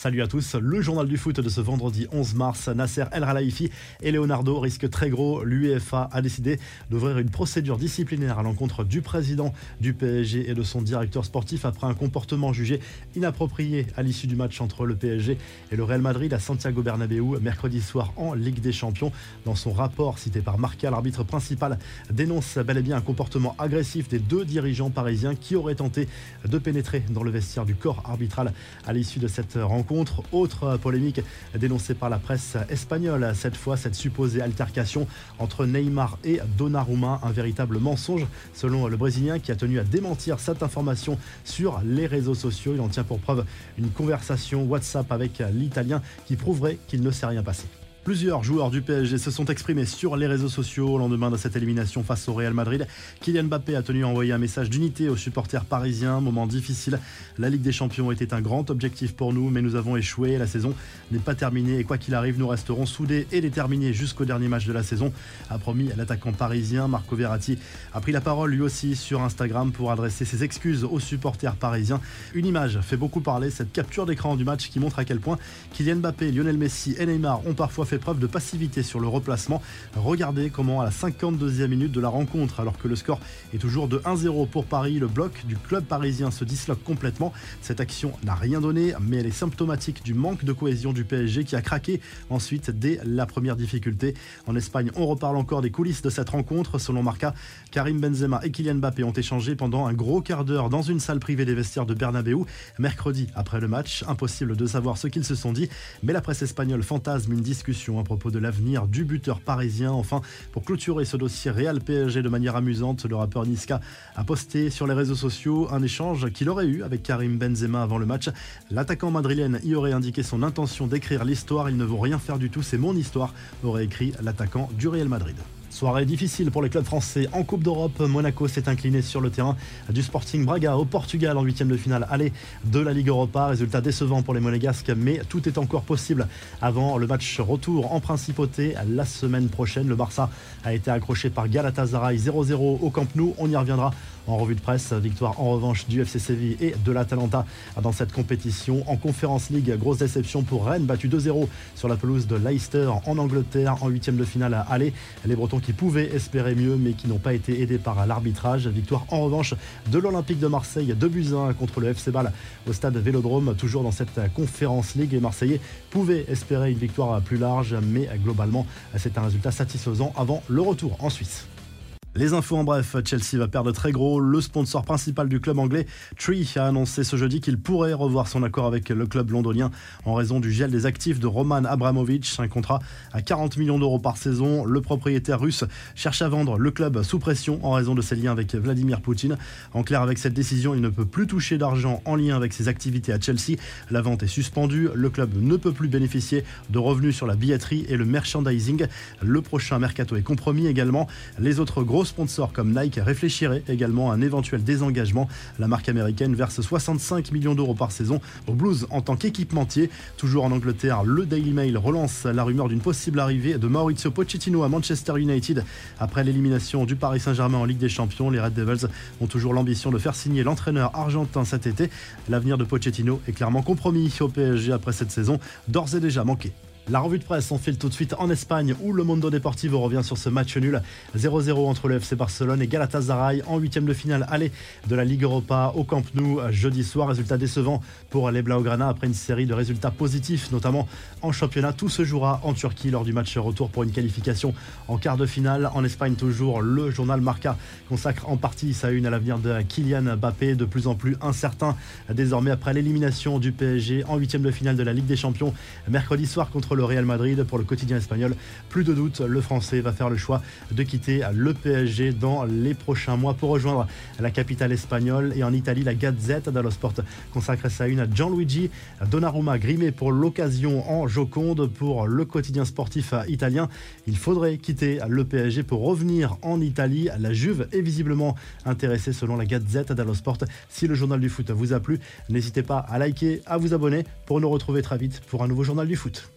Salut à tous, le journal du foot de ce vendredi 11 mars, Nasser El Khelaifi et Leonardo risquent très gros. L'UEFA a décidé d'ouvrir une procédure disciplinaire à l'encontre du président du PSG et de son directeur sportif après un comportement jugé inapproprié à l'issue du match entre le PSG et le Real Madrid à Santiago Bernabéu mercredi soir en Ligue des Champions. Dans son rapport cité par Marca, l'arbitre principal dénonce bel et bien un comportement agressif des deux dirigeants parisiens qui auraient tenté de pénétrer dans le vestiaire du corps arbitral à l'issue de cette rencontre contre Autre polémique dénoncée par la presse espagnole. Cette fois, cette supposée altercation entre Neymar et Donnarumma, un véritable mensonge selon le Brésilien qui a tenu à démentir cette information sur les réseaux sociaux. Il en tient pour preuve une conversation WhatsApp avec l'Italien qui prouverait qu'il ne s'est rien passé. Plusieurs joueurs du PSG se sont exprimés sur les réseaux sociaux au lendemain de cette élimination face au Real Madrid. Kylian Mbappé a tenu à envoyer un message d'unité aux supporters parisiens. Moment difficile. La Ligue des Champions était un grand objectif pour nous, mais nous avons échoué. La saison n'est pas terminée et quoi qu'il arrive, nous resterons soudés et déterminés jusqu'au dernier match de la saison, a promis l'attaquant parisien. Marco Verratti a pris la parole lui aussi sur Instagram pour adresser ses excuses aux supporters parisiens. Une image fait beaucoup parler, cette capture d'écran du match qui montre à quel point Kylian Mbappé, Lionel Messi et Neymar ont parfois fait preuve de passivité sur le replacement. Regardez comment à la 52e minute de la rencontre, alors que le score est toujours de 1-0 pour Paris, le bloc du club parisien se disloque complètement. Cette action n'a rien donné, mais elle est symptomatique du manque de cohésion du PSG qui a craqué ensuite dès la première difficulté. En Espagne, on reparle encore des coulisses de cette rencontre. Selon Marca, Karim Benzema et Kylian Mbappé ont échangé pendant un gros quart d'heure dans une salle privée des vestiaires de Bernabeu mercredi après le match. Impossible de savoir ce qu'ils se sont dit, mais la presse espagnole fantasme une discussion à propos de l'avenir du buteur parisien. Enfin, pour clôturer ce dossier Real PSG de manière amusante, le rappeur Niska a posté sur les réseaux sociaux un échange qu'il aurait eu avec Karim Benzema avant le match. L'attaquant madrilène y aurait indiqué son intention d'écrire l'histoire. Il ne vaut rien faire du tout, c'est mon histoire, aurait écrit l'attaquant du Real Madrid. Soirée difficile pour les clubs français en Coupe d'Europe. Monaco s'est incliné sur le terrain du Sporting Braga au Portugal en huitième de finale aller de la Ligue Europa. Résultat décevant pour les Monégasques, mais tout est encore possible avant le match retour en principauté la semaine prochaine. Le Barça a été accroché par Galatasaray 0-0 au Camp Nou. On y reviendra en revue de presse. Victoire en revanche du FC Séville et de l'Atalanta dans cette compétition. En Conférence League, grosse déception pour Rennes, battu 2-0 sur la pelouse de Leicester en Angleterre en huitième de finale aller. Les Bretons qui pouvaient espérer mieux mais qui n'ont pas été aidés par l'arbitrage. Victoire en revanche de l'Olympique de Marseille, 2 buts 1 contre le FC Ball au stade Vélodrome, toujours dans cette Conférence League. Les Marseillais pouvaient espérer une victoire plus large, mais globalement, c'est un résultat satisfaisant avant le retour en Suisse. Les infos en bref, Chelsea va perdre très gros. Le sponsor principal du club anglais, Tree, a annoncé ce jeudi qu'il pourrait revoir son accord avec le club londonien en raison du gel des actifs de Roman Abramovich, un contrat à 40 millions d'euros par saison. Le propriétaire russe cherche à vendre le club sous pression en raison de ses liens avec Vladimir Poutine. En clair, avec cette décision, il ne peut plus toucher d'argent en lien avec ses activités à Chelsea. La vente est suspendue. Le club ne peut plus bénéficier de revenus sur la billetterie et le merchandising. Le prochain mercato est compromis également. Les autres grosses sponsors comme Nike réfléchiraient également à un éventuel désengagement. La marque américaine verse 65 millions d'euros par saison au Blues en tant qu'équipementier. Toujours en Angleterre, le Daily Mail relance la rumeur d'une possible arrivée de Maurizio Pochettino à Manchester United. Après l'élimination du Paris Saint-Germain en Ligue des Champions, les Red Devils ont toujours l'ambition de faire signer l'entraîneur argentin cet été. L'avenir de Pochettino est clairement compromis au PSG après cette saison, d'ores et déjà manquée. La revue de presse, on file tout de suite en Espagne où le Mondo Deportivo revient sur ce match nul 0-0 entre le FC Barcelone et Galatasaray en huitième de finale aller de la Ligue Europa au Camp Nou jeudi soir. Résultat décevant pour les Blaugrana après une série de résultats positifs, notamment en championnat. Tout se jouera en Turquie lors du match retour pour une qualification en quart de finale. En Espagne, toujours, le journal Marca consacre en partie sa une à l'avenir de Kylian Mbappé, de plus en plus incertain désormais après l'élimination du PSG en huitième de finale de la Ligue des Champions mercredi soir contre le Real Madrid pour le quotidien espagnol. Plus de doute, le Français va faire le choix de quitter le PSG dans les prochains mois pour rejoindre la capitale espagnole. Et en Italie, la Gazette dello Sport consacre sa une à Gianluigi Donnarumma, grimé pour l'occasion en Joconde pour le quotidien sportif italien. Il faudrait quitter le PSG pour revenir en Italie. La Juve est visiblement intéressée selon la Gazette dello Sport. Si le journal du foot vous a plu, n'hésitez pas à liker, à vous abonner pour nous retrouver très vite pour un nouveau journal du foot.